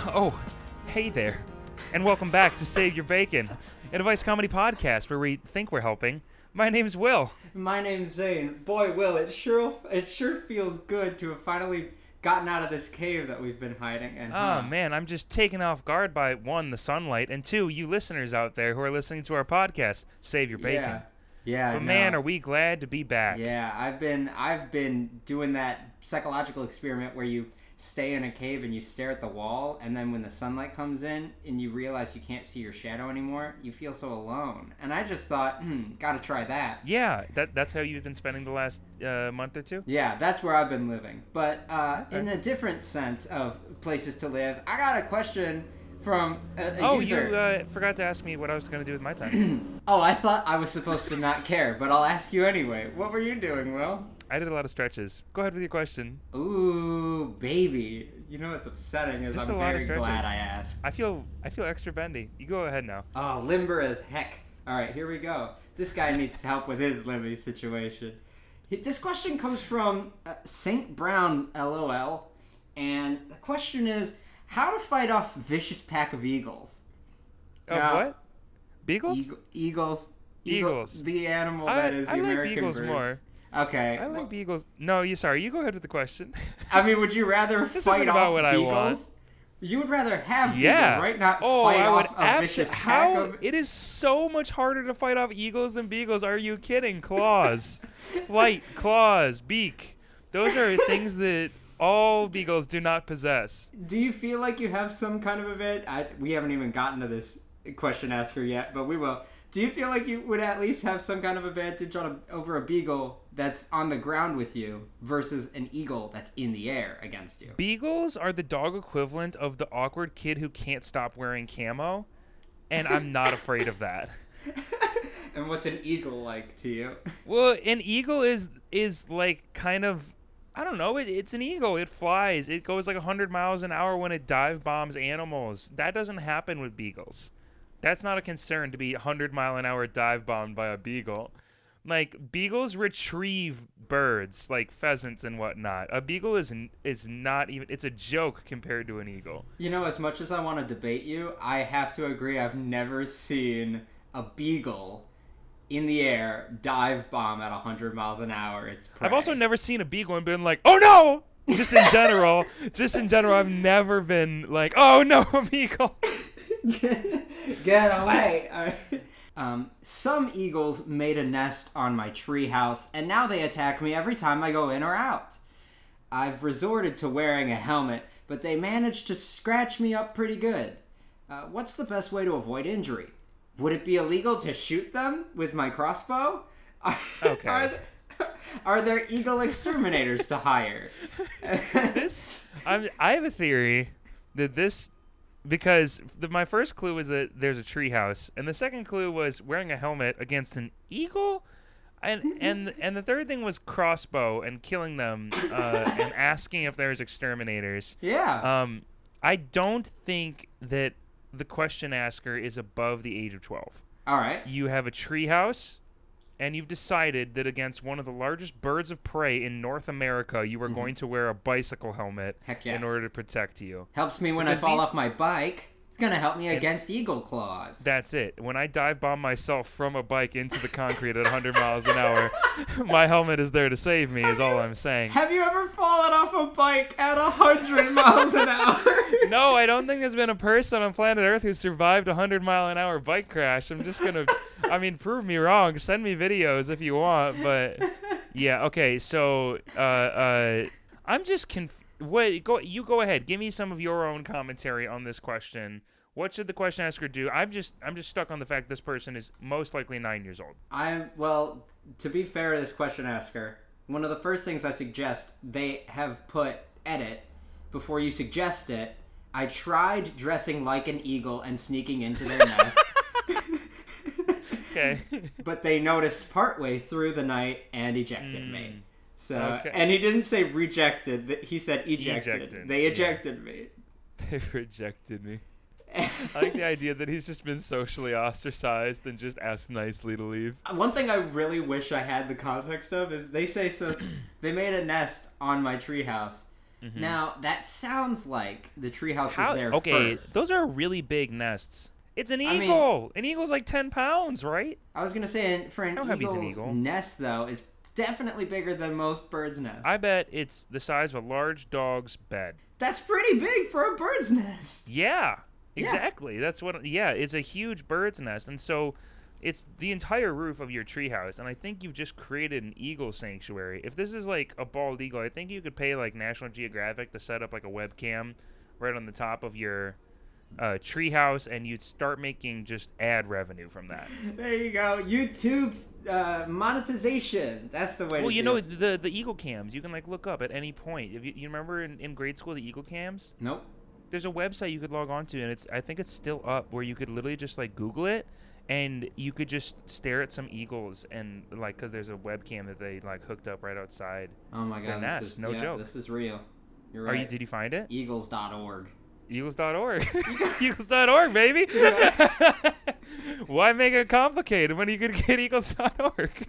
oh, hey there, and welcome back to Save Your Bacon, an advice comedy podcast where we think we're helping. My name's Will. My name's Zane. Boy, Will, it sure it sure feels good to have finally gotten out of this cave that we've been hiding in. Oh huh? man, I'm just taken off guard by one, the sunlight, and two, you listeners out there who are listening to our podcast. Save your bacon. Yeah. Yeah. But I man, are we glad to be back. Yeah, I've been I've been doing that psychological experiment where you stay in a cave and you stare at the wall and then when the sunlight comes in and you realize you can't see your shadow anymore, you feel so alone. And I just thought, hmm, got to try that. Yeah, that that's how you've been spending the last uh, month or two. Yeah, that's where I've been living. But uh, in a different sense of places to live, I got a question from a, a Oh, user. you uh, forgot to ask me what I was going to do with my time. Oh, I thought I was supposed to not care, but I'll ask you anyway. What were you doing, Will? I did a lot of stretches. Go ahead with your question. Ooh, baby. You know what's upsetting is Just I'm a lot of very glad. I asked. I feel I feel extra bendy. You go ahead now. Oh, limber as heck. All right, here we go. This guy needs to help with his limby situation. This question comes from uh, Saint Brown, LOL, and the question is how to fight off vicious pack of eagles. Oh, Now- what? Beagles? Eagle, eagles. Eagle- Eagles. The animal I, that is the I like American beagles bird. more. Okay. I well, like beagles. No, you sorry. You go ahead with the question. I mean, would you rather fight about off beagles? You would rather have yeah. beagles, right? Not oh, fight I would off a abso- vicious pack How of. it is so much harder to fight off eagles than beagles. Are you kidding? Claws, flight, claws, beak. Those are things that all beagles do not possess. Do you feel like you have some kind of event? I, we haven't even gotten to this question asker yet, but we will. Do you feel like you would at least have some kind of advantage on a, over a beagle that's on the ground with you versus an eagle that's in the air against you? Beagles are the dog equivalent of the awkward kid who can't stop wearing camo, and I'm not afraid of that. and what's an eagle like to you? Well, an eagle is is like kind of I don't know. It, it's an eagle. It flies. It goes like 100 miles an hour when it dive bombs animals. That doesn't happen with beagles. That's not a concern to be 100 mile an hour dive bombed by a beagle. Like beagles retrieve birds, like pheasants and whatnot. A beagle is is not even. It's a joke compared to an eagle. You know, as much as I want to debate you, I have to agree I've never seen a beagle in the air dive bomb at 100 miles an hour. It's prey. I've also never seen a beagle and been like, "Oh no!" Just in general, just in general, I've never been like, "Oh no, a beagle." Get away! Um, some eagles made a nest on my treehouse, and now they attack me every time I go in or out. I've resorted to wearing a helmet, but they managed to scratch me up pretty good. Uh, what's the best way to avoid injury? Would it be illegal to shoot them with my crossbow? Okay. are, th- are there eagle exterminators to hire? this I'm, I have a theory that this because the, my first clue was that there's a treehouse, and the second clue was wearing a helmet against an eagle, and and and the third thing was crossbow and killing them uh, and asking if there's exterminators. yeah. Um, I don't think that the question asker is above the age of twelve. All right. You have a treehouse. And you've decided that against one of the largest birds of prey in North America, you are going to wear a bicycle helmet Mm-hmm. In order to protect you. Helps me when Because I fall these- off my bike. Gonna help me against eagle claws. That's it. When I dive bomb myself from a bike into the concrete at 100 miles an hour, my helmet is there to save me. Is all I'm saying. Have you ever fallen off a bike at hundred miles an hour? No, I don't think there's been a person on planet Earth who survived a 100 mile an hour bike crash. I'm just gonna, I mean, prove me wrong. Send me videos if you want, but yeah, okay. So, uh, uh, I'm just conf- Wait, go. You go ahead. Give me some of your own commentary on this question. What should the question asker do? I'm just, I'm just stuck on the fact this person is most likely nine years old. I'm well. To be fair to this question asker, one of the first things I suggest they have put edit before you suggest it. I tried dressing like an eagle and sneaking into their nest, Okay. but they noticed partway through the night and ejected me. Hmm. So, Okay. and he didn't say rejected. He said ejected. Ejected, They yeah. ejected me. they rejected me. I like the idea that he's just been socially ostracized and just asked nicely to leave. Uh, one thing I really wish I had the context of is they say so. they made a nest on my treehouse, mm-hmm. Now that sounds like the treehouse was there Okay, first. those are really big nests. It's an I mean- eagle. an eagle's like ten pounds, right? I was gonna say for an eagle's an eagle? nest though is definitely bigger than most birds' nests. I bet it's the size of a large dog's bed. That's pretty big for a bird's nest. Yeah, Yeah. exactly. That's what. Yeah, it's a huge bird's nest, and so it's the entire roof of your treehouse. And I think you've just created an eagle sanctuary. If this is like a bald eagle, I think you could pay like National Geographic to set up like a webcam right on the top of your uh, treehouse, and you'd start making just ad revenue from that. There you go. YouTube uh, monetization. That's the way Well, to you know it. the the eagle cams you can like look up at any point. If you, you remember in, in grade school the eagle cams, Nope. There's a website you could log on to, and it's I think it's still up where you could literally just like Google it, and you could just stare at some eagles and like because there's a webcam that they like hooked up right outside. Oh my god. This is, no yeah, joke. This is real. You're Are you? Did you find it? Eagles.org. Eagles.org. Eagles.org, baby. Why make it complicated when you could get Eagles.org?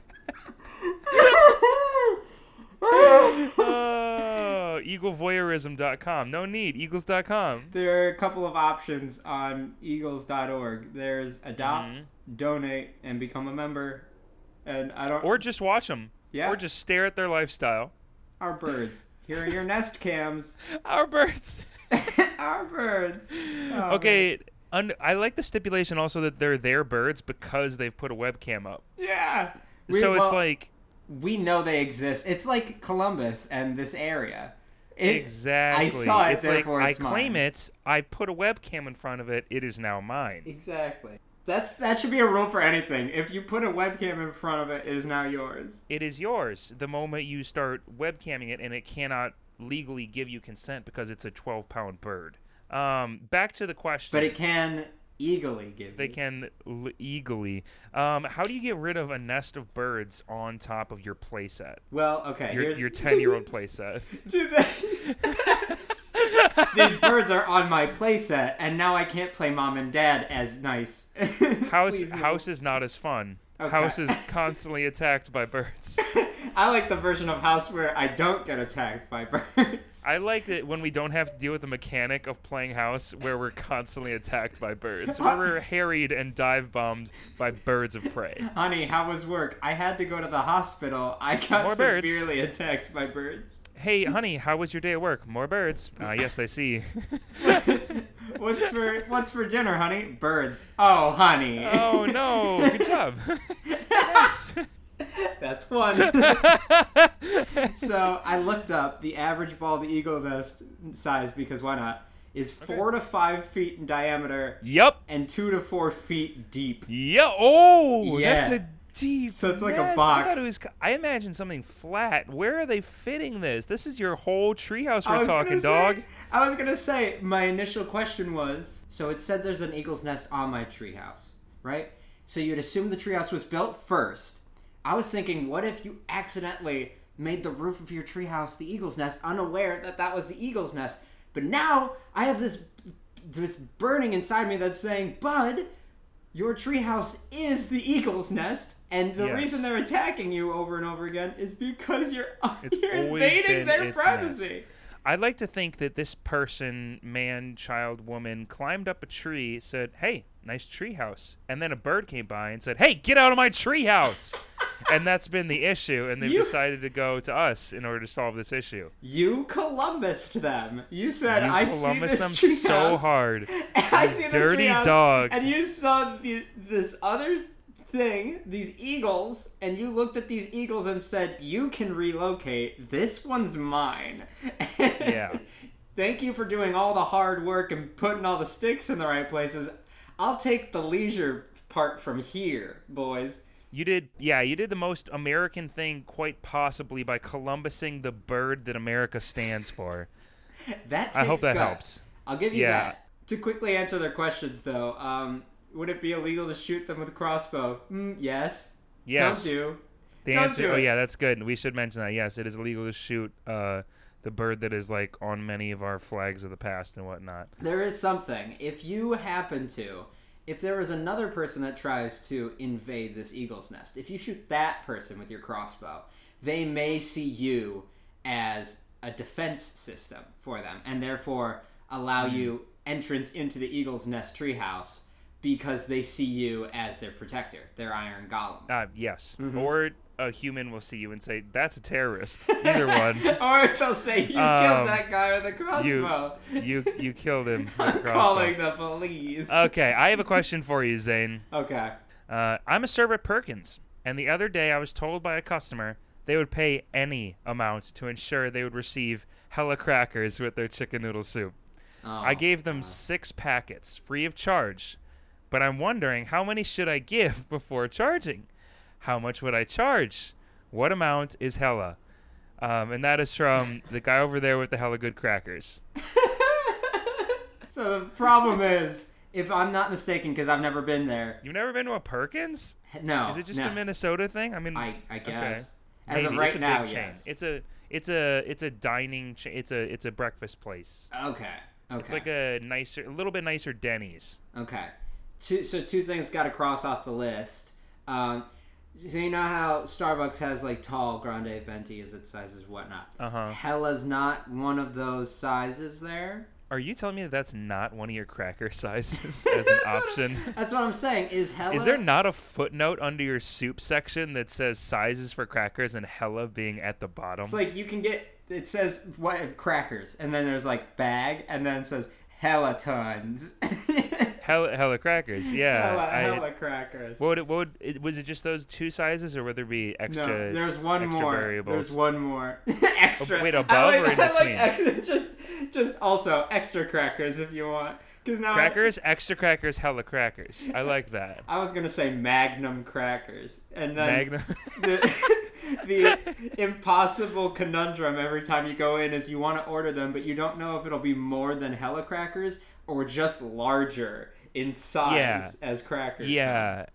eaglevoyeurism.com. No need. Eagles.com. There are a couple of options on eagles.org. There's adopt, Mm-hmm. donate, and become a member. And I don't. Or just watch them. Yeah. Or just stare at their lifestyle. our birds. Here are your nest cams. Our birds. our birds. Oh, okay. Un- I like the stipulation also that they're their birds because they've put a webcam up. Yeah. We- so it's like we know they exist. It's like Columbus and this area. It- exactly. I saw it, it's like therefore I it's claim mine. it. I put a webcam in front of it. It is now mine. Exactly. That's that should be a rule for anything. If you put a webcam in front of it, it is now yours. It is yours the moment you start webcamming it, and it cannot legally give you consent because it's a 12 pound bird. Um, back to the question. But it can eagerly give. They you. can l- eagerly. Um, how do you get rid of a nest of birds on top of your playset? Well, okay. Your here's your 10 year old playset. Do they? These birds are on my playset, and now I can't play mom and dad as nice. House Please, no. house is not as fun. Okay. House is constantly attacked by birds. I like the version of house where I don't get attacked by birds. I like it when we don't have to deal with the mechanic of playing house where we're constantly attacked by birds. Where we're harried and dive bombed by birds of prey. Honey, how was work? I had to go to the hospital. I got More birds. severely attacked by birds. Hey, honey, how was your day at work? More birds. Uh, yes, I see. What's for What's for dinner, honey? Birds. Oh, honey. oh no! Good job. Nice. That's one. so I looked up the average bald eagle nest size because why not? Is four to five feet in diameter Yep. and two to four feet deep. Yeah. Oh, that's Yeah. a deep. So it's like a nest. I, box. it was, I imagine something flat. Where are they fitting this? This is your whole treehouse I we're talking, gonna dog. Say, I was gonna say my initial question was so it said there's an eagle's nest on my treehouse, right? So you'd assume the treehouse was built first. I was thinking, what if you accidentally made the roof of your treehouse the eagle's nest, unaware that that was the eagle's nest? But now I have this this burning inside me that's saying, Bud, your treehouse is the eagle's nest, and the Yes. reason they're attacking you over and over again is because you're It's you're invading their privacy. I'd like to think that this person, man, child, woman, climbed up a tree, said, "Hey, nice tree house," and then a bird came by and said, "Hey, get out of my tree house!" And that's been the issue, and they've You- decided to go to us in order to solve this issue. You Columbused them. You said, You "I see this them so hard. I see this dirty treehouse," dog. And you saw the, this other thing, these eagles, and you looked at these eagles and said, "You can relocate. This one's mine." Yeah. Thank you for doing all the hard work and putting all the sticks in the right places. I'll take the leisure part from here, boys. You did, yeah, you did the most American thing quite possibly by Columbusing the bird that America stands for. That takes I hope that guts. helps. I'll give you Yeah. that. To quickly answer their questions, though, um, would it be illegal to shoot them with a crossbow? Mm, yes. Yes. Don't do. The Don't answer. do Oh yeah, that's good. We should mention that. Yes, it is illegal to shoot uh, the bird that is like on many of our flags of the past and whatnot. There is something. If you happen to, if there is another person that tries to invade this eagle's nest, if you shoot that person with your crossbow, they may see you as a defense system for them, and therefore allow Hmm. you entrance into the eagle's nest treehouse because they see you as their protector, their iron golem. Uh, yes. Mm-hmm. Or a human will see you and say, "That's a terrorist." Either one. or they'll say you Um, killed that guy with a crossbow. You you you killed him. I'm crossbow. calling the police. Okay, I have a question for you, Zane. okay. Uh, I'm a server at Perkins, and the other day I was told by a customer they would pay any amount to ensure they would receive hella crackers with their chicken noodle soup. I Oh, gave them God. six packets free of charge, but I'm wondering how many should I give before charging? How much would I charge? What amount is hella? Um, and that is from the guy over there with the hella good crackers. so the problem is, if I'm not mistaken, because I've never been there. You've never been to a Perkins? No. Is it just no. a Minnesota thing? I mean, I I guess. As maybe. of right it's a now, big chain. yes. It's a it's a it's a dining cha- it's a it's a breakfast place. okay. Okay. It's like a nicer, a little bit nicer Denny's. Okay. Two, so two things got to cross off the list. Um, so you know how Starbucks has like tall, grande, venti as its sizes, whatnot. Uh huh. Hella's not one of those sizes there. Are you telling me that that's not one of your cracker sizes as an option? That's what I'm saying. Is Hella? Is there not a footnote under your soup section that says sizes for crackers and hella being at the bottom? It's like you can get. It says what crackers, and then there's like bag, and then it says hella tons. hella, hella crackers. Yeah. hella, I- hella crackers. what would it, what would was it just those two sizes or would there be extra? no, there's one extra more. variables? There's one more. Oh, extra. wait, above like, or in I like between? extra, just, just also extra crackers if you want. Because now I- Crackers, extra crackers, hella crackers. I like that. I was gonna say Magnum crackers, and then Magnum. the, the impossible conundrum every time you go in is you want to order them, but you don't know if it'll be more than hella crackers or just larger in size Yeah. as crackers. yeah.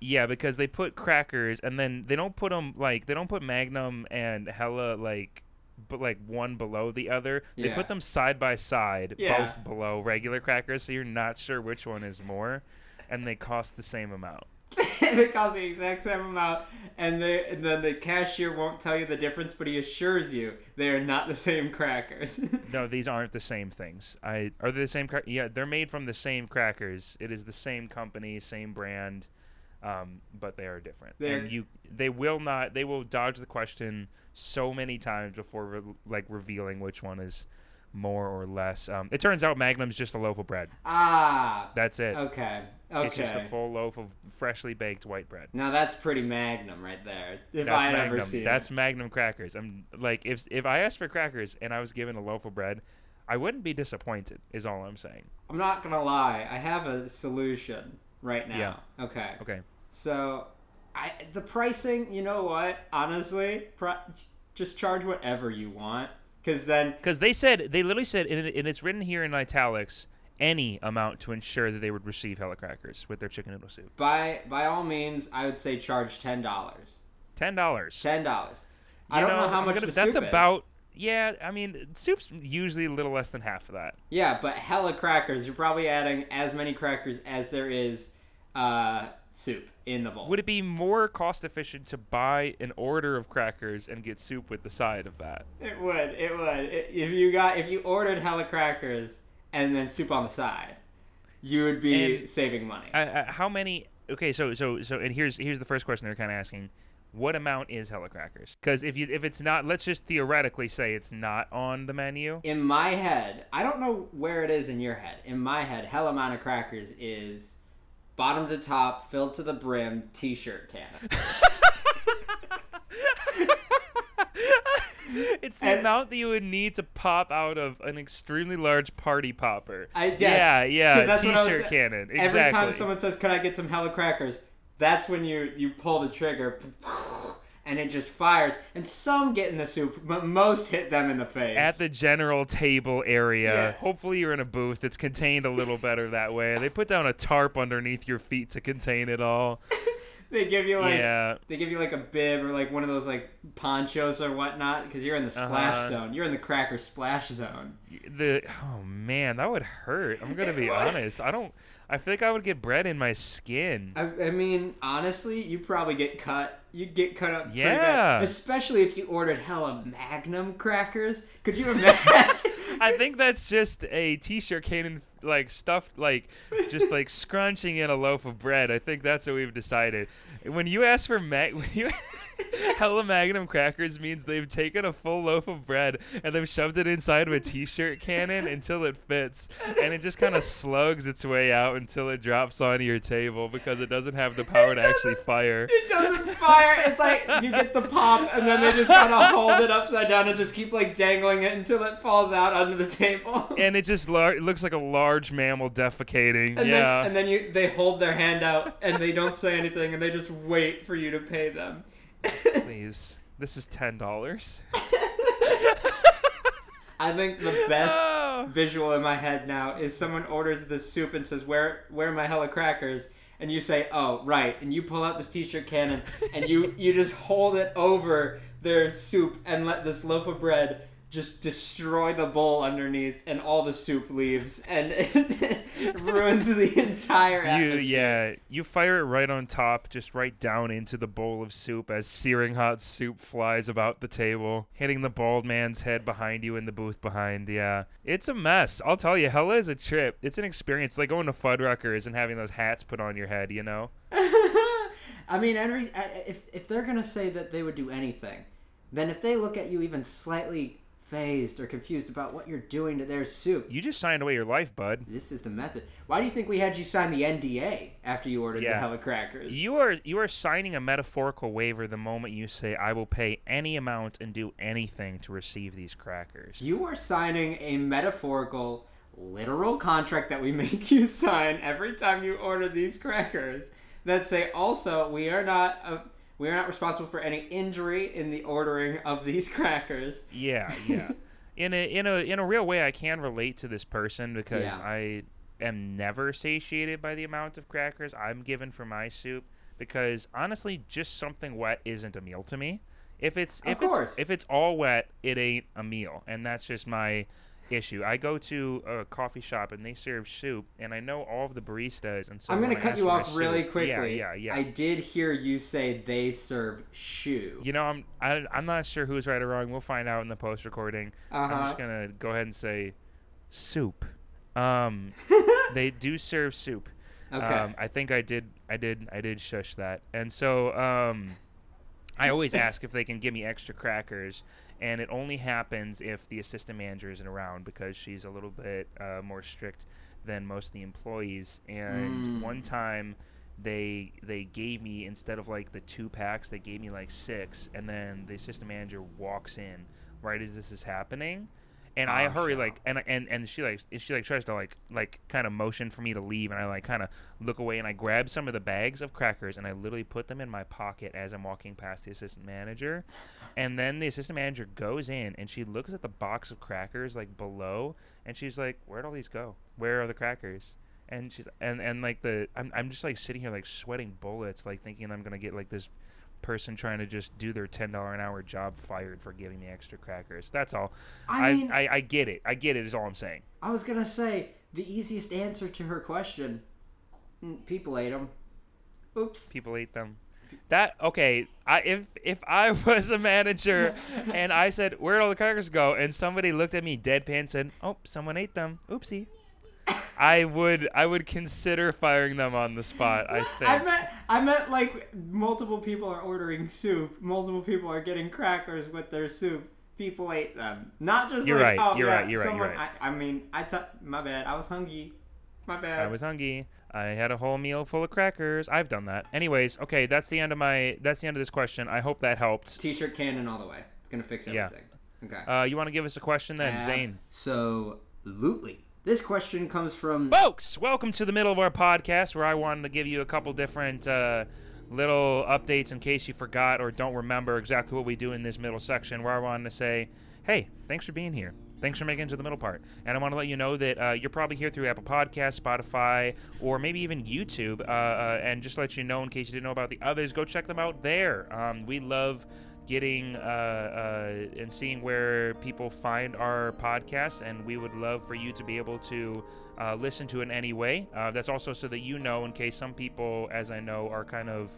Yeah, because they put crackers and then they don't put them like they don't put Magnum and Hella like but like one below the other. They Yeah. put them side by side, Yeah. both below regular crackers, so you're not sure which one is more, and they cost the same amount. they cost the exact same amount, and, they, and then the cashier won't tell you the difference, but he assures you they are not the same crackers. No, these aren't the same things. I are they the same? Cra- yeah, they're made from the same crackers. It is the same company, same brand, um, but they are different. They're- and you, they will not. They will dodge the question so many times before re- like revealing which one is more or less. Um, it turns out Magnum's just a loaf of bread. ah, That's it. okay, okay. It's just a full loaf of freshly baked white bread. now that's pretty Magnum right there. If That's I Magnum. ever seen That's it. Magnum crackers. I'm like if if I asked for crackers and I was given a loaf of bread, I wouldn't be disappointed. Is all I'm saying. I'm not gonna lie. I have a solution right now. Yeah. Okay. Okay. So, I the pricing. You know what? Honestly, pri- just charge whatever you want. Because then, Because they said they literally said, and it's written here in italics, any amount to ensure that they would receive hella crackers with their chicken noodle soup. by by all means, I would say charge ten dollars. Ten dollars. Ten dollars. I don't know, how much the That's soup is. about. Yeah, I mean, soup's usually a little less than half of that. Yeah, but hella crackers. You're probably adding as many crackers as there is uh, soup in the bowl. Would it be more cost efficient to buy an order of crackers and get soup with the side of that? It would. It would. I- If you got if you ordered hella crackers and then soup on the side, you would be And- saving money. Uh, uh, how many? Okay, so so so, and here's here's the first question they're kind of asking: What amount is hella crackers? Because if you if it's not, let's just theoretically say it's not on the menu. in my head, I don't know where it is in your head. In my head, hell amount of crackers is bottom to top, filled to the brim, t-shirt cannon. It's the And- amount that you would need to pop out of an extremely large party popper. I yes, yeah, yeah, that's what I was t-shirt cannon. Exactly. Every time someone says, "Could I get some hella crackers?" That's when you you pull the trigger, and it just fires. And some get in the soup, but most hit them in the face. at the general table area. Yeah. Hopefully, you're in a booth that's contained a little better that way. They put down a tarp underneath your feet to contain it all. they give you like yeah. they give you like a bib or like one of those like ponchos or whatnot because you're in the splash Uh-huh. zone. You're in the cracker splash zone. The oh man, that would hurt. I'm gonna be honest. I don't. I feel like I would get bread in my skin. I, I mean, honestly, you probably get cut. You'd get cut up. Yeah. Especially if you ordered hella Magnum crackers. Could you imagine? I think that's just a t-shirt cannon like stuffed like just like scrunching in a loaf of bread. I think that's what we've decided. When you ask for mag when you hella magnum crackers means they've taken a full loaf of bread and they've shoved it inside of a t-shirt cannon until it fits and it just kind of slugs its way out until it drops onto your table because it doesn't have the power to actually fire. It doesn't fire. It's like you get the pop, and then they just kind of hold it upside down and just keep like dangling it until it falls out onto the table. And it just lar- it looks like a large mammal defecating. And yeah. then, and then you they hold their hand out and they don't say anything and they just wait for you to pay them. Please. This is ten dollars. I think the best Oh. visual in my head now is someone orders the soup and says, "Where, where are my hella crackers?" And you say, "Oh, right," and you pull out this t-shirt cannon and you you just hold it over their soup and let this loaf of bread just destroy the bowl underneath, and all the soup leaves and it ruins the entire You atmosphere. yeah, you fire it right on top, just right down into the bowl of soup as searing hot soup flies about the table, hitting the bald man's head behind you in the booth behind. Yeah, it's a mess. I'll tell you, hella is a trip. It's an experience, like going to Fuddruckers and having those hats put on your head. You know? I mean, every if if they're gonna say that they would do anything, then if they look at you even slightly phased or confused about what you're doing to their soup, You just signed away your life, bud. this is the method. Why do you think we had you sign the NDA after you ordered the Yeah. hella crackers? You are you are signing a metaphorical waiver the moment you say I will pay any amount and do anything to receive these crackers. You are signing a metaphorical, literal contract that we make you sign every time you order these crackers. That say also we are not uh, we are not responsible for any injury in the ordering of these crackers. Yeah, yeah. in a in a in a real way, I can relate to this person because Yeah. I am never satiated by the amount of crackers I'm given for my soup. Because honestly, just something wet isn't a meal to me. If it's Of if course. it's if it's all wet, it ain't a meal, and that's just my issue. I go to a coffee shop and they serve soup, and I know all of the baristas, and so I'm gonna cut you off really soup- quickly. Yeah, yeah, yeah. I did hear you say they serve shoe. You know, I'm I, I'm not sure who's right or wrong. We'll find out in the post recording. I'm Uh-huh. just gonna go ahead and say soup. Um, they do serve soup. Okay. Um, I think I did. I did. I did shush that. And so, um, I always ask if they can give me extra crackers, and it only happens if the assistant manager isn't around because she's a little bit uh, more strict than most of the employees. And Mm. one time, they they gave me instead of like the two packs, they gave me like six, and then the assistant manager walks in right as this is happening. And I Oh, hurry like and and and she like she like tries to like like kind of motion for me to leave and I like kind of look away and I grab some of the bags of crackers and I literally put them in my pocket as I'm walking past the assistant manager. And then the assistant manager goes in and she looks at the box of crackers like below and she's like, "Where'd all these go? Where are the crackers?" And she's and and like the I'm I'm just like sitting here like sweating bullets like thinking I'm going to get like this person trying to just do their $10 an hour job fired for giving me extra crackers. That's all. I I, mean- I, I get it. I get it is all I'm saying. I was gonna say the easiest answer to her question. mm, People ate them. Oops. People eat them. That okay. I if if I was a manager and I said where'd all the crackers go and somebody looked at me deadpan and said oh someone ate them oopsie, I would I would consider firing them on the spot. I think. I meant I meant like multiple people are ordering soup. Multiple people are getting crackers with their soup. People ate them. Not just You're like right, oh you're yeah, right, you're right, you're someone. right. I, I mean I t- my bad. I was hungry. My bad. I was hungry. I had a whole meal full of crackers. I've done that. Anyways, okay, that's the end of my that's the end of this question. I hope that helped. T-shirt cannon all the way. It's gonna fix Yeah. everything. Okay. Uh, you want to give us a question then, Zane? So, Lootly. This question comes from. Folks, welcome to the middle of our podcast where I wanted to give you a couple different uh, little updates in case you forgot or don't remember exactly what we do in this middle section. Where I wanted to say, hey, thanks for being here. Thanks for making it to the middle part. And I want to let you know that uh, you're probably here through Apple Podcasts, Spotify, or maybe even YouTube. Uh, uh, and just let you know, in case you didn't know about the others, go check them out there. Um, we love getting uh, uh, and seeing where people find our podcast, and we would love for you to be able to uh, listen to it in any way. Uh, that's also so that you know, in case some people, as I know, are kind of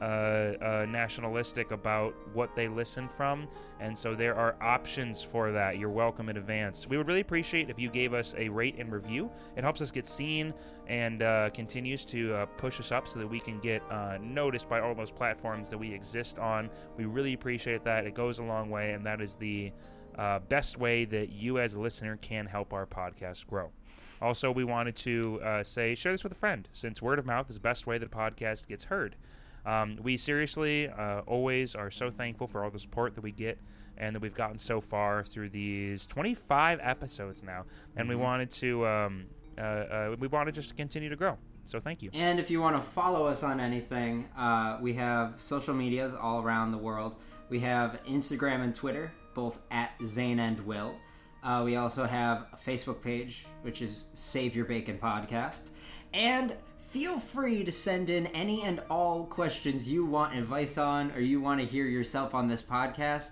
uh, uh, nationalistic about what they listen from, and so there are options for that. You're welcome in advance. We would really appreciate if you gave us a rate and review. It helps us get seen and uh, continues to uh, push us up so that we can get noticed by all those platforms that we exist on. We really appreciate that. It goes a long way, and that is the uh, best way that you, as a listener, can help our podcast grow. Also, we wanted to uh, say share this with a friend, since word of mouth is the best way that a podcast gets heard. Um, we seriously uh, always are so thankful for all the support that we get and that we've gotten so far through these 25 episodes now. And we wanted to um, uh, uh, we wanted just to continue to grow. So thank you. And if you want to follow us on anything, uh, we have social medias all around the world. We have Instagram and Twitter, both at Zane and Will. Uh, we also have a Facebook page, which is Save Your Bacon Podcast. And feel free to send in any and all questions you want advice on or you want to hear yourself on this podcast.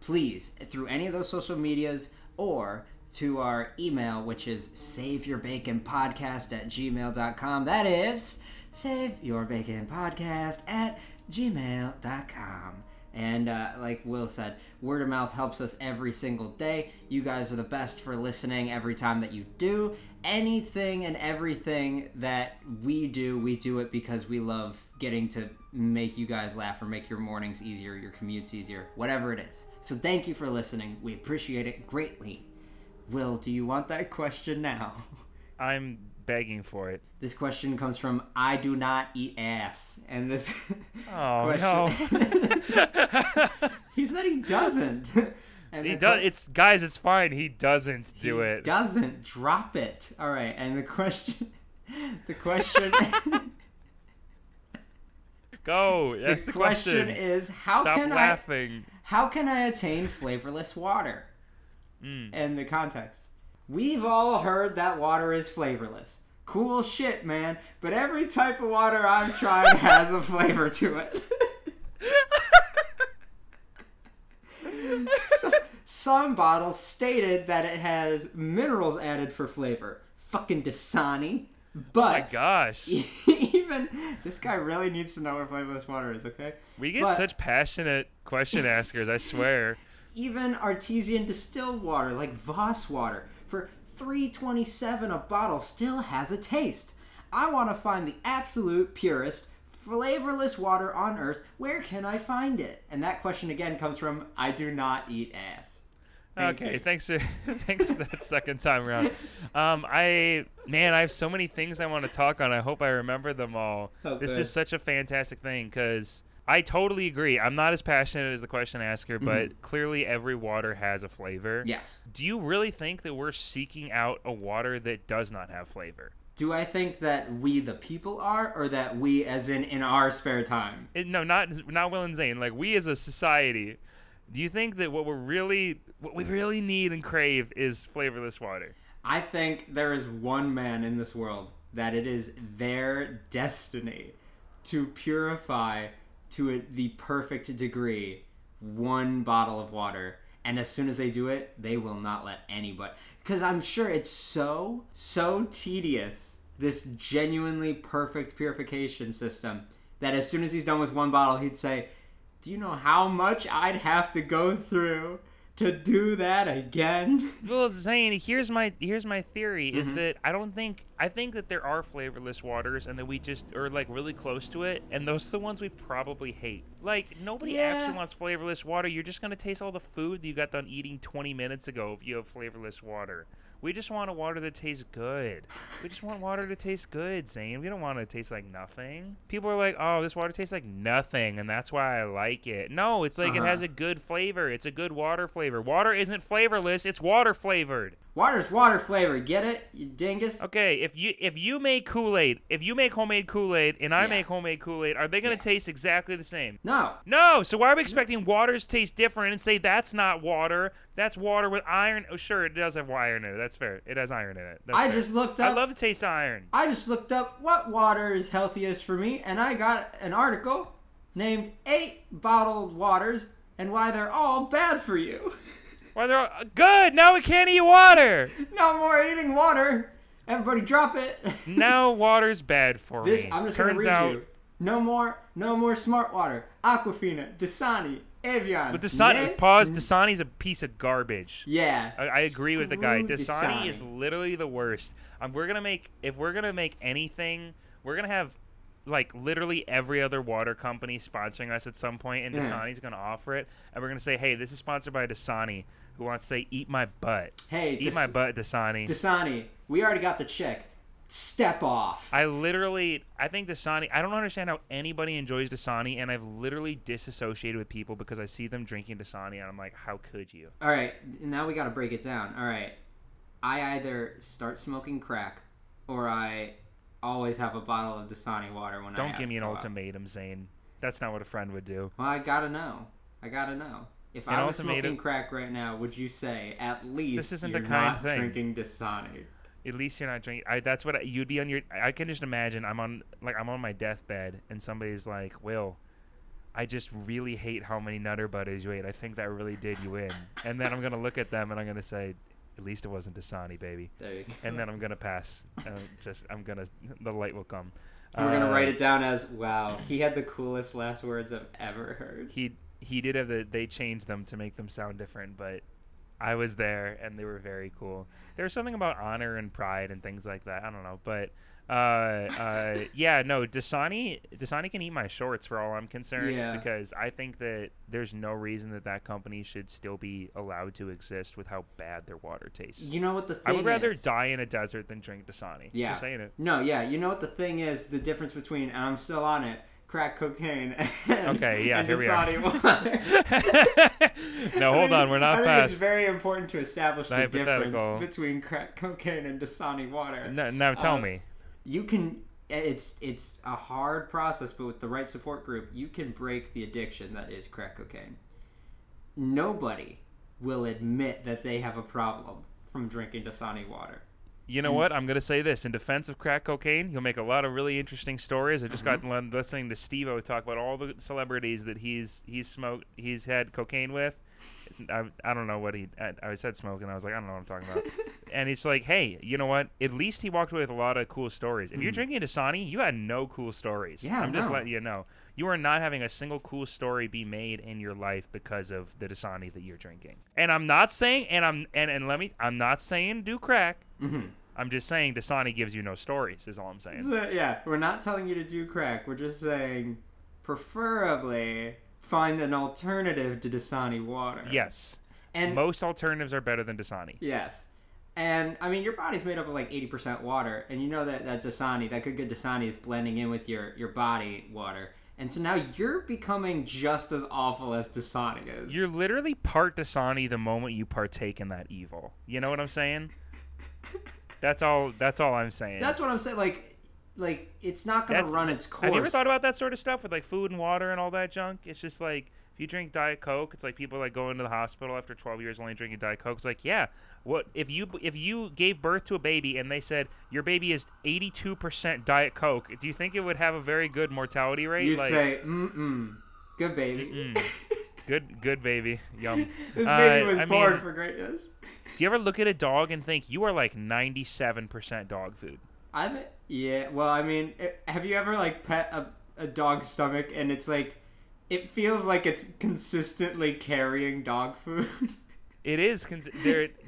Please, through any of those social medias or to our email, which is saveyourbaconpodcast at gmail.com. That is saveyourbaconpodcast at gmail.com. And uh, like Will said, word of mouth helps us every single day. You guys are the best for listening every time that you do. Anything and everything that we do, we do it because we love getting to make you guys laugh or make your mornings easier, your commutes easier, whatever it is. So thank you for listening. We appreciate it greatly. Will, do you want that question now? I'm begging for it. This question comes from I do not eat ass. And this Oh question no. He said he doesn't. And he does. que- It's guys. It's fine. He doesn't do he it. Doesn't drop it. All right. And the question the question Go. That's the, question is how Stop can I stop laughing. how can I attain flavorless water? Mm. And the context. We've all heard that water is flavorless. Cool shit, man. But every type of water I've tried has a flavor to it. So- some bottles stated that it has minerals added for flavor. Fucking Dasani. Oh But my gosh. even this guy really needs to know where flavorless water is, okay? We get But- such passionate question askers. I swear. even artesian distilled water like Voss water for 327 a bottle still has a taste. I want to find the absolute purest flavorless water on earth. Where can I find it? And that question again comes from I do not eat ass. Thank okay, you. thanks for thanks for that second time around. Um, I man, I have so many things I want to talk on. I hope I remember them all. This Okay. is such a fantastic thing because I totally agree. I'm not as passionate as the question asker, mm-hmm. but clearly every water has a flavor. Yes. Do you really think that we're seeking out a water that does not have flavor? Do I think that we the people are or that we as in in our spare time? It, no, not not Will and Zane. Like we as a society, do you think that what we're really what we really need and crave is flavorless water? I think there is one man in this world that it is their destiny to purify to a, the perfect degree one bottle of water. And as soon as they do it, they will not let anybody. Because I'm sure it's so, so tedious, this genuinely perfect purification system, that as soon as he's done with one bottle, he'd say, Do you know how much I'd have to go through to do that again? Well, Zane, here's my here's my theory Mm-hmm. is that I don't think I think that there are flavorless waters and that we just are like really close to it, and those are the ones we probably hate. Like nobody Yeah. actually wants flavorless water. You're just gonna taste all the food that you got done eating 20 minutes ago if you have flavorless water. We just want a water that tastes good. We just want water to taste good, Zane. We don't want it to taste like nothing. People are like, "Oh, this water tastes like nothing, and that's why I like it." No, it's like it Uh-huh. has a good flavor. It's a good water flavor. flavor. Water isn't flavorless; it's water flavored. Water's water flavored. Get it, you dingus? Okay, if you if you make Kool Aid, if you make homemade Kool Aid, and I Yeah. make homemade Kool Aid, are they gonna Yeah. taste exactly the same? No. No. So why are we expecting waters taste different and say that's not water? That's water with iron. Oh, sure, it does have iron in it. That's fair. It has iron in it. That's I fair. just looked up. I love the taste of iron. I just looked up what water is healthiest for me, and I got an article named Eight Bottled Waters and Why They're All Bad for You. Why they're all, good. Now we can't eat water. no more eating water. Everybody drop it. now water's bad for this me. I'm just Turns gonna read out, you. No more no more smart water. Aquafina, Dasani, Evian. But Dasani, pause. Dasani's a piece of garbage. Yeah. I, I agree with the guy. Screw Dasani is literally the worst. Um, we're gonna make if we're gonna make anything, we're gonna have like literally every other water company sponsoring us at some point, and Yeah. Dasani's gonna offer it, and we're gonna say, "Hey, this is sponsored by Dasani." Who wants to say, "Eat my butt"? Hey, EatDas- my butt, Dasani. Dasani, we already got the check. Step off. I literally, I think Dasani. I don't understand how anybody enjoys Dasani, and I've literally disassociated with people because I see them drinking Dasani, and I'm like, how could you? All right, now we got to break it down. All right, I either start smoking crack, or I always have a bottle of Dasani water when I Don't give me an go out. ultimatum, Zane. That's not what a friend would do. Well, I gotta know. I gotta know. If An I was ultimatum- smoking crack right now, would you say at least This isn't you're a kind not thing. drinking Dasani? At least you're not drinking. I, that's what I, you'd be on your. I can just imagine. I'm on like I'm on my deathbed, and somebody's like, "Will, I just really hate how many Nutter Butters you ate. I think that really did you in." And then I'm gonna look at them and I'm gonna say, "At least it wasn't Dasani, baby." There you go. And then I'm gonna pass. I'm just I'm gonna the light will come. And we're gonna Uh, write it down as wow. He had the coolest last words I've ever heard. He he did have the. They changed them to make them sound different, but I was there and they were very cool. There was something about honor and pride and things like that. I don't know, but uh, uh, yeah, no, Dasani Dasani can eat my shorts for all I'm concerned Yeah. because I think that there's no reason that that company should still be allowed to exist with how bad their water tastes. You know what the thing I would rather is? die in a desert than drink Dasani. Yeah. Just saying it. No, yeah. You know what the thing is? The difference between and I'm still on it. Crack cocaine. And, Okay, yeah, and here we are. Dasani water. no, I hold on, we're not I think past. it's very important to establish the difference between crack cocaine and Dasani water. no, now tell Uh, me. You can. It's it's a hard process, but with the right support group, you can break the addiction that is crack cocaine. Nobody will admit that they have a problem from drinking Dasani water. You know what? I'm gonna say this in defense of crack cocaine. You'll make a lot of really interesting stories. I just got Mm-hmm. done listening to Steve-O talk about all the celebrities that he's he's smoked, he's had cocaine with. I, I don't know what he. I, I said smoke, and I was like, I don't know what I'm talking about. and it's like, hey, you know what? At least he walked away with a lot of cool stories. If you're drinking Dasani, you had no cool stories. Mm. Yeah, I'm just no. letting you know. You are not having a single cool story be made in your life because of the Dasani that you're drinking. And I'm not saying, and I'm and and let me, I'm not saying do crack. Mm-hmm. I'm just saying Dasani gives you no stories. Is all I'm saying. So, yeah, we're not telling you to do crack. We're just saying, preferably find an alternative to Dasani water. Yes, and most alternatives are better than Dasani. Yes. And I mean, your body's made up of like 80% water, and you know that that Dasani, that good good Dasani, is blending in with your your body water, and so now you're becoming just as awful as Dasani is. You're literally part Dasani the moment you partake in that evil. You know what I'm saying? That's all. That's all I'm saying. That's what I'm saying. Like, like it's not gonna run its course. Have you ever thought about that sort of stuff with like food and water and all that junk? It's just like if you drink Diet Coke, it's like people like go into the hospital after 12 years only drinking Diet Coke. It's like, yeah, what if you if you gave birth to a baby and they said your baby is 82% Diet Coke? Do you think it would have a very good mortality rate? You'd like, say, mm mm, good baby. mm, good, good baby, yum. This Uh, baby was I born mean- for greatness. Do you ever look at a dog and think you are like 97% dog food? I bet. Yeah. Well, I mean, it, have you ever like pet a, a dog's stomach and it's like, it feels like it's consistently carrying dog food. It is.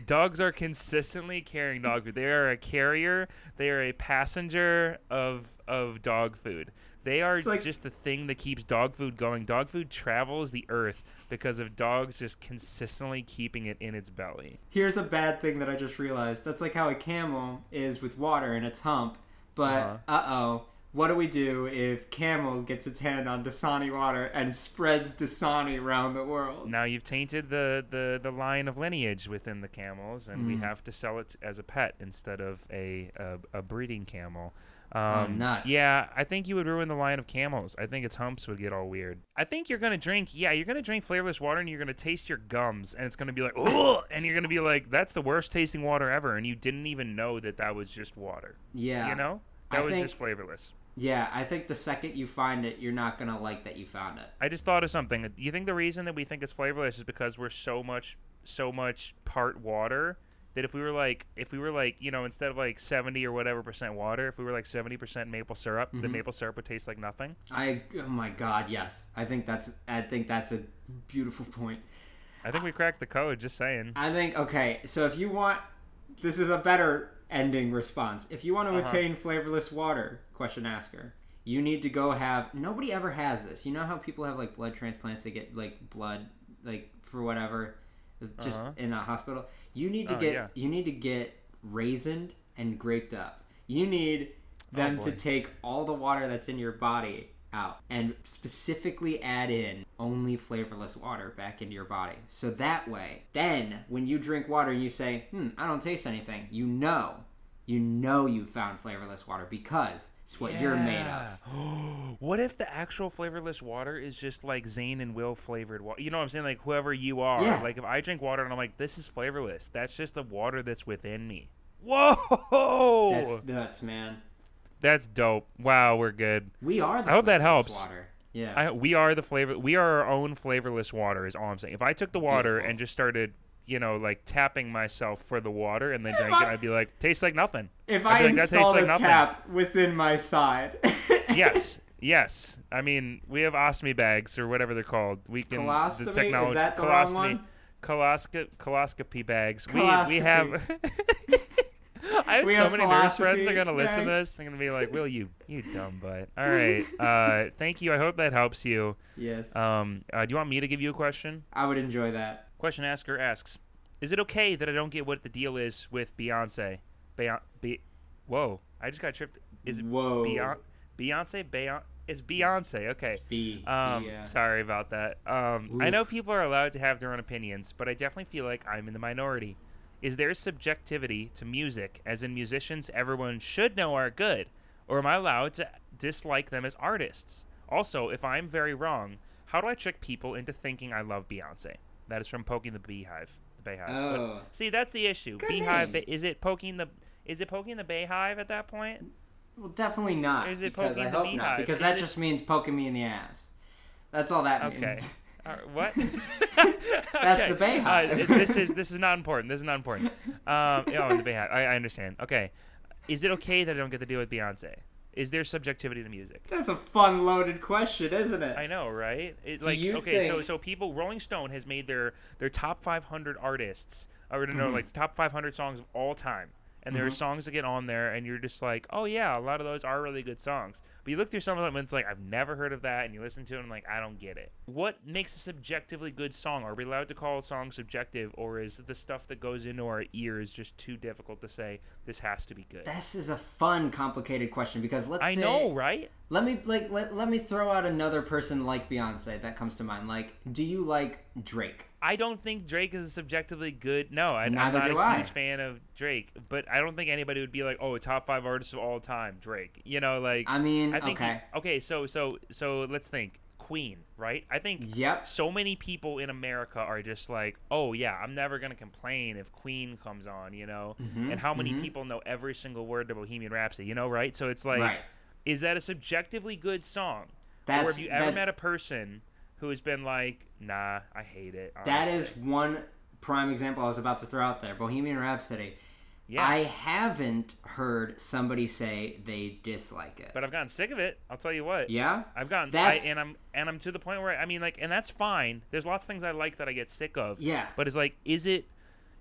Dogs are consistently carrying dog food. They are a carrier. They are a passenger of of dog food. They are like- just the thing that keeps dog food going. Dog food travels the earth because of dogs just consistently keeping it in its belly. Here's a bad thing that I just realized. That's like how a camel is with water in its hump, but Uh-huh. uh oh, what do we do if Camel gets its hand on Dasani water and spreads Dasani around the world? Now you've tainted the, the, the line of lineage within the camels, and we Mm. have to sell it as a pet instead of a a, a breeding camel. Um, nuts. Yeah, I think you would ruin the line of camels. I think its humps would get all weird. I think you're gonna drink. Yeah, you're gonna drink flavorless water, and you're gonna taste your gums, and it's gonna be like, oh, and you're gonna be like, that's the worst tasting water ever, and you didn't even know that that was just water. Yeah. You know, that I was think- just flavorless. Yeah, I think the second you find it, you're not gonna like that you found it. I just thought of something. You think the reason that we think it's flavorless is because we're so much so much part water that if we were like if we were like, you know, instead of like 70 or whatever percent water, if we were like 70% maple syrup, the Mhm. maple syrup would taste like nothing. I oh my god, yes. I think that's I think that's a beautiful point. I think we cracked the code, just saying. I think okay, so if you want this is a better ending response. If you want to Uh-huh. attain flavorless water, question asker, you need to go have nobody ever has this. You know how people have like blood transplants, they get like blood like for whatever just Uh-huh. in a hospital. You need to Oh, get yeah. you need to get raisined and graped up. You need them to Oh, boy. take all the water that's in your body out and specifically add in only flavorless water back into your body. So that way, then when you drink water and you say, "Hmm, I don't taste anything," you know, you know you found flavorless water because it's what you're made of. what if the actual flavorless water is just like Zane and Will flavored water? You know what I'm saying? Like whoever you are. Yeah. Like if I drink water and I'm like, this is flavorless, that's just the water that's within me. Whoa! That's nuts, man. That's dope. Wow, we're good. We are the I hope that helps. Water. Yeah. I, we are the flavor. We are our own flavorless water. Is all I'm saying. If I took the water Beautiful. and just started, you know, like tapping myself for the water and then drank it, I- I'd be like, tastes like nothing. if I like tastes installed like a tap within my side. yes, yes. I mean, we have ostomy bags or whatever they're called. We can Colostomy? the Is technology. that the wrong one? Colosco- coloscopy bags. We we have. I have We so have many nurse friends that are gonna listen to this. They're gonna be like, "Will you, you dumb butt." All right. Uh, thank you. I hope that helps you. yes. Um, uh, do you want me to give you a question? I would enjoy that. Question asker asks, "Is it okay that I don't get what the deal is with Beyonce?" Beyon- Be- Whoa! I just got tripped. Is it Whoa. Beyon- Beyonce? Beyon- It's Beyonce. Okay. B. Um, yeah. sorry about that. Um, I know people are allowed to have their own opinions, but I definitely feel like I'm in the minority. Is there subjectivity to music, as in musicians everyone should know are good, or am I allowed to dislike them as artists? Also, if I'm very wrong, how do I trick people into thinking I love Beyonce? That is from Poking the Beehive. The Beehive. Oh. see, that's the issue. Good Beehive. name. Is it poking the? Is it poking the Beehive at that point? Well, definitely not. Or is it because poking I the hope beehive? not. Because Is that it- just means poking me in the ass. That's all that Okay. means. Uh, what? That's the BeyHive. Uh, this is this is not important. This is not important. Um, oh, the BeyHive. I, I understand. Okay. Is it okay that I don't get to deal with Beyonce? Is there subjectivity to music? That's a fun loaded question, isn't it? I know, right? It, Do like, okay, so think- so people, Rolling Stone has made their their top 500 artists, or no, Mhm. like top 500 songs of all time, and there are Mhm. songs that get on there, and you're just like, oh yeah, a lot of those are really good songs. But you look through some of them, and it's like I've never heard of that, and you listen to it, and like I don't get it. What makes a subjectively good song? Are we allowed to call a song subjective, or is the stuff that goes into our ears just too difficult to say this has to be good? This is a fun, complicated question because let's I say, know, right? Let me like let, let me throw out another person like Beyonce that comes to mind. Like, do you like Drake? I don't think Drake is a subjectively good. No, I, I'm Neither not a I. huge fan of Drake, but I don't think anybody would be like, "Oh, top five artists of all time, Drake." You know, like I mean, I think. okay. okay, so so so let's think. Queen, right? I think Yep. so many people in America are just like, "Oh yeah, I'm never gonna complain if Queen comes on," you know. Mhm, And how many mhm. people know every single word to Bohemian Rhapsody, you know, right? So it's like, Right. is that a subjectively good song? or have you ever that- met a person who has been like, "Nah, I hate it." That honestly." is one prime example I was about to throw out there. Bohemian Rhapsody. Yeah. I haven't heard somebody say they dislike it. but I've gotten sick of it. I'll tell you what. yeah? I've gotten I, and I'm and I'm to the point where I mean like and that's fine. There's lots of things I like that I get sick of. Yeah. But it's like is it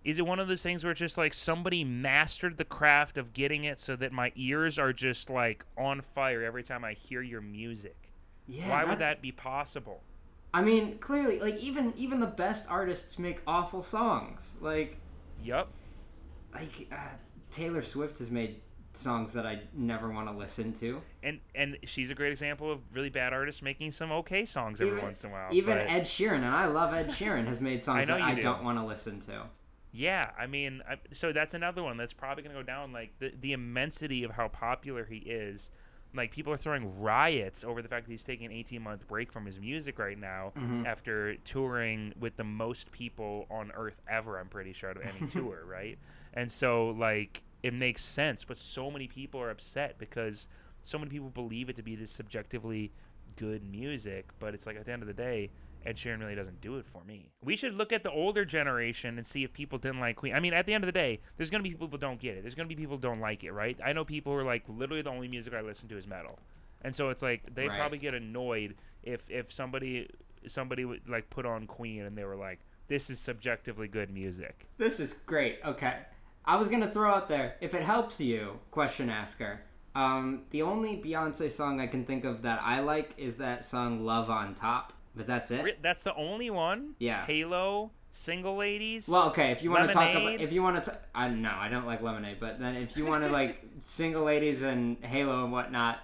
is it one of those things where it's just like somebody mastered the craft of getting it so that my ears are just like on fire every time I hear your music? Yeah. Why would that be possible? I mean, clearly, like even even the best artists make awful songs. Like Yup. like uh, Taylor Swift has made songs that I never want to listen to. And and she's a great example of really bad artists making some okay songs every Even- once in a while. Even but- Ed Sheeran, and I love Ed Sheeran, has made songs know that I do. don't want to listen to. Yeah, I mean, I, so that's another one that's probably going to go down. Like the the immensity of how popular he is. Like people are throwing riots over the fact that he's taking an 18 month break from his music right now Mm-hmm. after touring with the most people on earth ever. I'm pretty sure of any tour, right? And so like it makes sense, but so many people are upset because so many people believe it to be this subjectively good music, but it's like at the end of the day, Ed Sheeran really doesn't do it for me. We should look at the older generation and see if people didn't like Queen. I mean, at the end of the day, there's gonna be people who don't get it. There's gonna be people who don't like it, right? I know people who are like, literally the only music I listen to is metal, and so it's like they Right. probably get annoyed if if somebody somebody would like put on Queen and they were like, this is subjectively good music. This is great. Okay. I was going to throw out there, if it helps you, question asker. Um, the only Beyonce song I can think of that I like is that song Love on Top, but that's it. That's the only one. Yeah. Halo, Single Ladies. Well, okay, if you want to talk about if you want to I no, I don't like Lemonade, but then if you want to like Single Ladies and Halo and whatnot,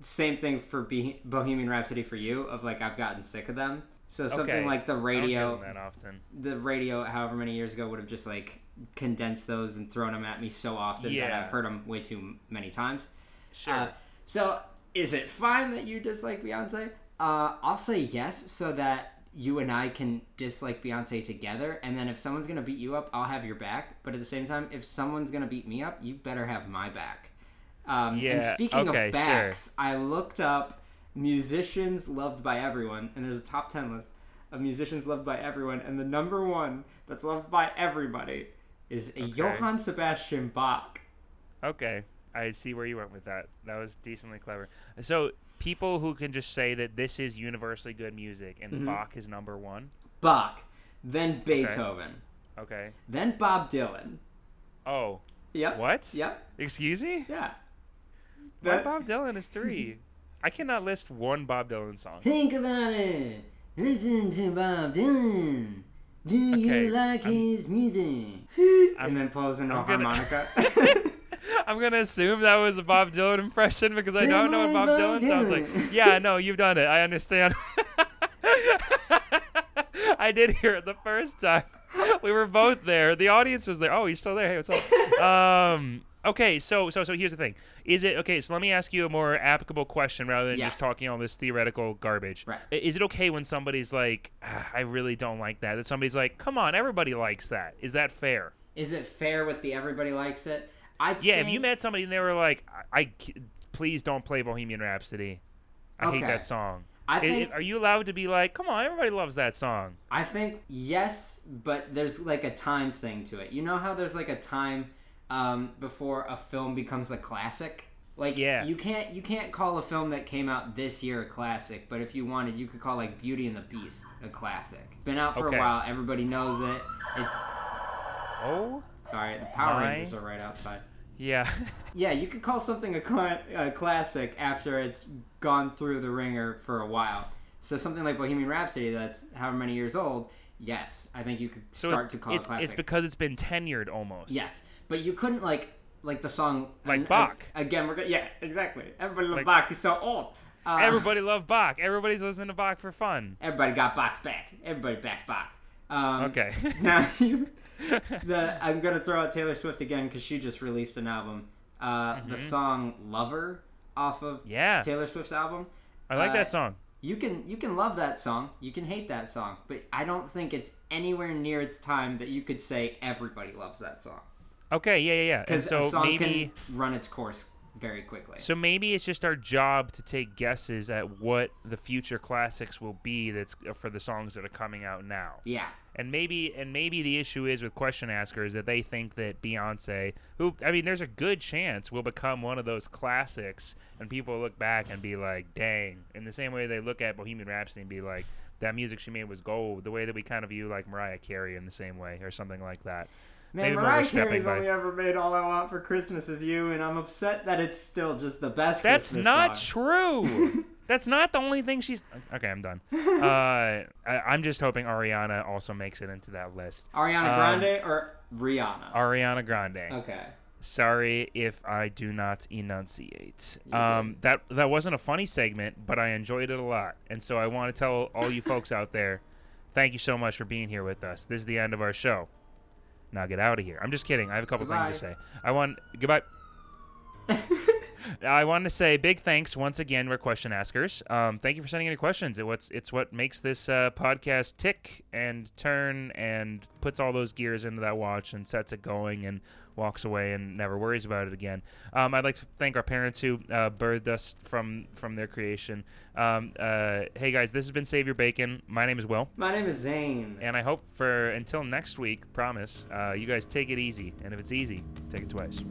same thing for Be- Bohemian Rhapsody for you of like I've gotten sick of them. So something Okay. like the I don't radio that often. the radio however many years ago would have just like condensed those and thrown them at me so often that I've heard them way too many times. Sure. Uh, so is it fine that you dislike Beyonce? Uh, I'll say yes, so that you and I can dislike Beyonce together. And then if someone's gonna beat you up, I'll have your back. But at the same time, if someone's gonna beat me up, you better have my back. Um, and speaking okay, of backs, I looked up musicians loved by everyone, and there's a top ten list of musicians loved by everyone, and the number one that's loved by everybody is a Johann Sebastian Bach. Okay, I see where you went with that. That was decently clever. So people who can just say that this is universally good music and Mm-hmm. Bach is number one. Bach, then Beethoven, Okay. then Bob Dylan. Oh, Yep. what? Yep. Excuse me? Yeah. That- Bob Dylan is three. I cannot list one Bob Dylan song. Think about it. Listen to Bob Dylan. Do Okay, you like I'm- his music? and then pulls in a I'm gonna- harmonica. I'm gonna assume that was a Bob Dylan impression because I don't know what Bob Dylan sounds like. Yeah, no, you've done it. I understand. I did hear it the first time. We were both there. The audience was there. Oh, you're still there. Hey, what's up? um, okay, so so so here's the thing. Is it okay? So let me ask you a more applicable question rather than Yeah. just talking all this theoretical garbage. Right. I- Is it okay when somebody's like, "Ah, I really don't like that? That somebody's like, Come on, everybody likes that. Is that fair? Is it fair with the everybody likes it? I Yeah, if you met somebody and they were like, I, I please don't play Bohemian Rhapsody. I hate that song. I think- are you allowed to be like, come on, everybody loves that song? I think yes, but there's like a time thing to it. You know how there's like a time um, before a film becomes a classic. Like Yeah. you can't you can't call a film that came out this year a classic, but if you wanted, you could call like Beauty and the Beast a classic. Been out for Okay. a while, everybody knows it. It's Oh, sorry, the Power My- Rangers are right outside. yeah. Yeah, you could call something a, cla- a classic after it's gone through the ringer for a while. So something like Bohemian Rhapsody, that's however many years old. Yes, I think you could so start it- to call it classic. It's because it's been tenured almost. yes, but you couldn't like like the song Like and- Bach. again, we're gonna yeah exactly. Everybody loved Like- Bach. He's so old. Uh, Everybody loved Bach. Everybody's listening to Bach for fun. everybody got Bach's back. Everybody backs Bach. Um, Okay. now you, the I'm gonna throw out Taylor Swift again because she just released an album. Uh, The song "Lover" off of Mm-hmm. yeah. Taylor Swift's album. I like uh, that song. You can you can love that song, you can hate that song, but I don't think it's anywhere near its time that you could say everybody loves that song Okay, yeah, yeah, yeah. Because so a song maybe can run its course very quickly. so maybe it's just our job to take guesses at what the future classics will be that's uh, for the songs that are coming out now. yeah, And maybe and maybe the issue is with question askers that they think that Beyonce, who I mean, there's a good chance will become one of those classics, and people look back and be like, "Dang!" In the same way they look at Bohemian Rhapsody and be like, "That music she made was gold." The way that we kind of view like Mariah Carey in the same way, or something like that. Man, Maybe Mariah Carey's by- only ever made "All I Want for Christmas Is You," and I'm upset that it's still just the best. That's Christmas not song. true. That's not the only thing she's. Okay, I'm done. Uh, I, I'm just hoping Ariana also makes it into that list. Ariana Um, Grande or Rihanna. Ariana Grande. okay, Sorry if I do not enunciate. Um, that that wasn't a funny segment, but I enjoyed it a lot, and so I want to tell all you folks out there, thank you so much for being here with us. This is the end of our show. Now get out of here. I'm just kidding. I have a couple things to say. I want goodbye. I want to say big thanks once again, our question askers. Um, thank you for sending in your questions. It, what's, it's what makes this uh, podcast tick and turn and puts all those gears into that watch and sets it going and walks away and never worries about it again. Um, I'd like to thank our parents who uh, birthed us from from their creation. Um, uh, hey guys, this has been Save Your Bacon. My name is Will, My name is Zane. and I hope for until next week, promise, uh, you guys take it easy. And if it's easy, take it twice.